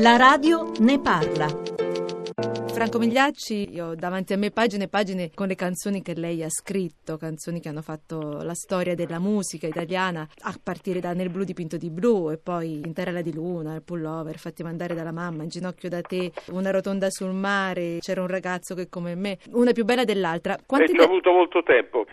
La radio ne parla. Franco Migliacci, io ho davanti a me pagine e pagine con le canzoni che lei ha scritto, canzoni che hanno fatto la storia della musica italiana, a partire da Nel blu dipinto di blu e poi Interella di luna, il pullover, fatti mandare dalla mamma, in ginocchio da te, una rotonda sul mare, c'era un ragazzo che come me, una più bella dell'altra. Quanti e ci ne... ho avuto molto tempo.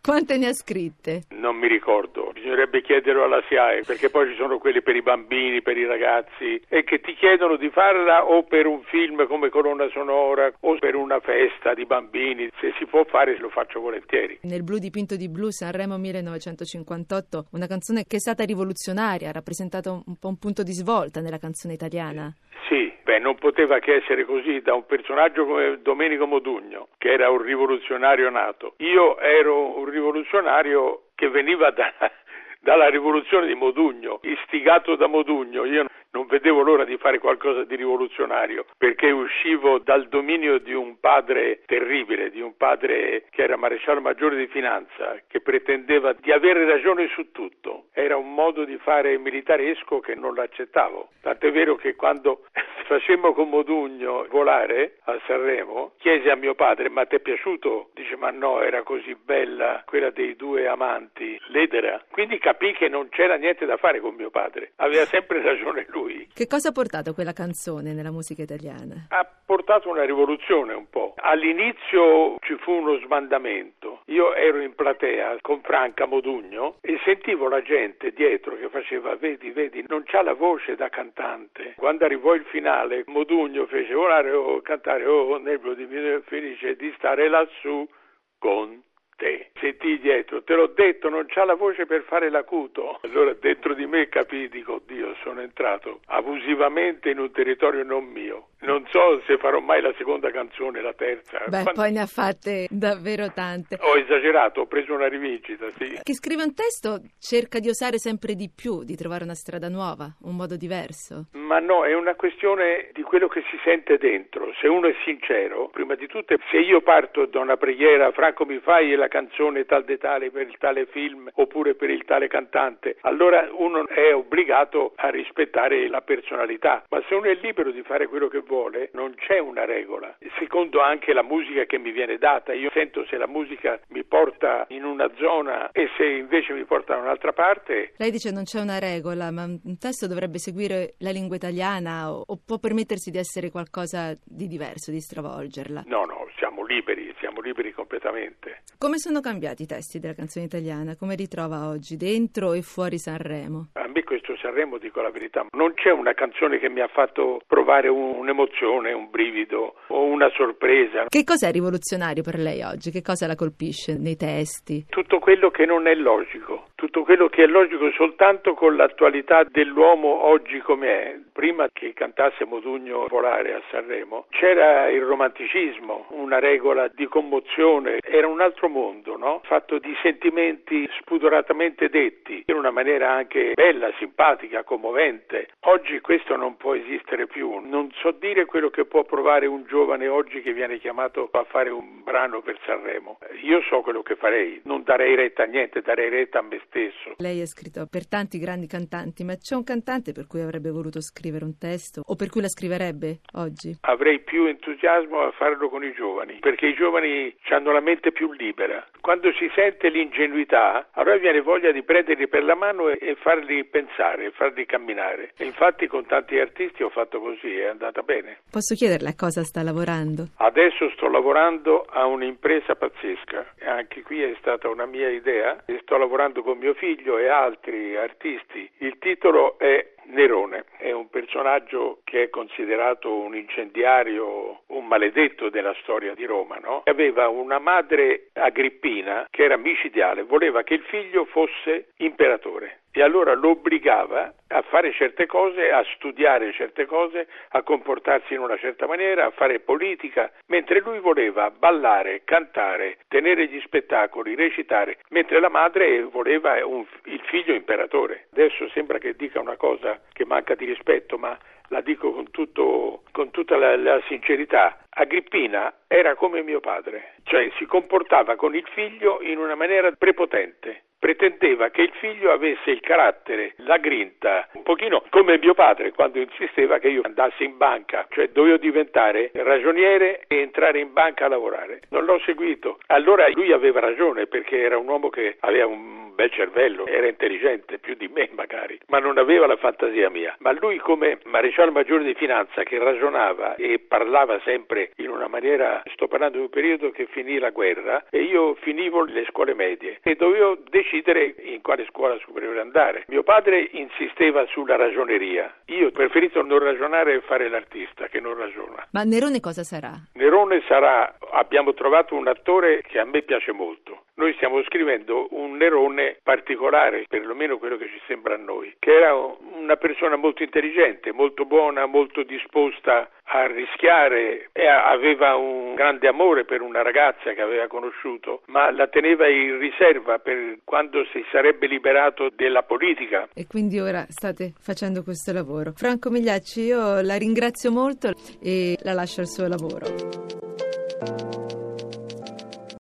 Quante ne ha scritte? Non mi ricordo, bisognerebbe chiederlo alla SIAE perché poi ci sono quelli per i bambini, per i ragazzi e che ti chiedono di farla o per un film come Colonna sonora o per una festa di bambini. Se si può fare lo faccio volentieri. Nel blu dipinto di blu Sanremo 1958, una canzone che è stata rivoluzionaria, ha rappresentato un po' un punto di svolta nella canzone italiana. Sì, beh, non poteva che essere così da un personaggio come Domenico Modugno, che era un rivoluzionario nato. Io ero un rivoluzionario che veniva da, dalla rivoluzione di Modugno, istigato da Modugno. Io non vedevo l'ora di fare qualcosa di rivoluzionario perché uscivo dal dominio di un padre terribile, di un padre che era maresciallo maggiore di finanza, che pretendeva di avere ragione su tutto. Era un modo di fare militaresco che non l'accettavo. Tant'è vero che quando facemmo con Modugno volare a Sanremo, chiesi a mio padre: Ma ti è piaciuto? Dice: Ma no, era così bella quella dei due amanti, l'edera. Quindi capì che non c'era niente da fare con mio padre, aveva sempre ragione lui lui. Che cosa ha portato quella canzone nella musica italiana? Ha portato una rivoluzione un po'. All'inizio ci fu uno smandamento. Io ero in platea con Franca Modugno e sentivo la gente dietro che faceva vedi, vedi, non c'ha la voce da cantante. Quando arrivò il finale Modugno fece volare o cantare oh nel di felice di stare lassù con te. Sentì dietro, te l'ho detto, non c'ha la voce per fare l'acuto. Allora dentro di me capì, dico, Dio, sono entrato abusivamente in un territorio non mio. Non so se farò mai la seconda canzone, la terza. Beh, Quando... poi ne ha fatte davvero tante. Ho esagerato, ho preso una rivincita, sì. Chi scrive un testo cerca di osare sempre di più, di trovare una strada nuova, un modo diverso. Ma no, è una questione di quello che si sente dentro. Se uno è sincero, prima di tutto, se io parto da una preghiera, Franco mi fai la canzone tal de tale per il tale film oppure per il tale cantante, allora uno è obbligato a rispettare la personalità. Ma se uno è libero di fare quello che vuole, non c'è una regola. Secondo anche la musica che mi viene data, io sento se la musica mi porta in una zona e se invece mi porta da un'altra parte. Lei dice non c'è una regola, ma un testo dovrebbe seguire la lingua italiana o, o può permettersi di essere qualcosa di diverso, di stravolgerla? No, no, siamo liberi, siamo liberi completamente. Come sono cambiati i testi della canzone italiana? Come li trova oggi, dentro e fuori Sanremo? Sanremo, dico la verità, non c'è una canzone che mi ha fatto provare un'emozione, un brivido o una sorpresa. Che cos'è rivoluzionario per lei oggi? Che cosa la colpisce nei testi? Tutto quello che non è logico tutto quello che è logico soltanto con l'attualità dell'uomo oggi come è. Prima che cantasse Modugno volare a Sanremo c'era il romanticismo, una regola di commozione, era un altro mondo, no? fatto di sentimenti spudoratamente detti, in una maniera anche bella, simpatica, commovente. Oggi questo non può esistere più. Non so dire quello che può provare un giovane oggi che viene chiamato a fare un brano per Sanremo. Io so quello che farei, non darei retta a niente, darei retta a me stesso stesso. Lei ha scritto per tanti grandi cantanti, ma c'è un cantante per cui avrebbe voluto scrivere un testo o per cui la scriverebbe oggi? Avrei più entusiasmo a farlo con i giovani, perché i giovani hanno la mente più libera. Quando si sente l'ingenuità, allora viene voglia di prenderli per la mano e, farli pensare, farli camminare. E infatti con tanti artisti ho fatto così, è andata bene. Posso chiederle a cosa sta lavorando? Adesso sto lavorando a un'impresa pazzesca, anche qui è stata una mia idea e sto lavorando con mio figlio e altri artisti. Il titolo è Nerone, è un personaggio che è considerato un incendiario, maledetto della storia di Roma, no? Aveva una madre agrippina che era micidiale, voleva che il figlio fosse imperatore e allora lo obbligava a fare certe cose, a studiare certe cose, a comportarsi in una certa maniera, a fare politica, mentre lui voleva ballare, cantare, tenere gli spettacoli, recitare, mentre la madre voleva un, il figlio imperatore. Adesso sembra che dica una cosa che manca di rispetto, ma la dico con, tutto, con tutta la, la sincerità. Agrippina era come mio padre, cioè si comportava con il figlio in una maniera prepotente pretendeva che il figlio avesse il carattere, la grinta, un pochino come mio padre quando insisteva che io andassi in banca, cioè dovevo diventare ragioniere e entrare in banca a lavorare. Non l'ho seguito. Allora lui aveva ragione perché era un uomo che aveva un bel cervello, era intelligente più di me magari, ma non aveva la fantasia mia. Ma lui come maresciallo maggiore di finanza che ragionava e parlava sempre in una maniera, sto parlando di un periodo che finì la guerra e io finivo le scuole medie e dovevo decidere in quale scuola superiore andare. Mio padre insisteva sulla ragioneria, io ho preferito non ragionare e fare l'artista che non ragiona. Ma Nerone cosa sarà? Nerone sarà, abbiamo trovato un attore che a me piace molto. Noi stiamo scrivendo un Nerone particolare, perlomeno quello che ci sembra a noi, che era una persona molto intelligente, molto buona, molto disposta a rischiare e aveva un grande amore per una ragazza che aveva conosciuto, ma la teneva in riserva per quando si sarebbe liberato della politica. E quindi ora state facendo questo lavoro. Franco Migliacci, io la ringrazio molto e la lascio al suo lavoro.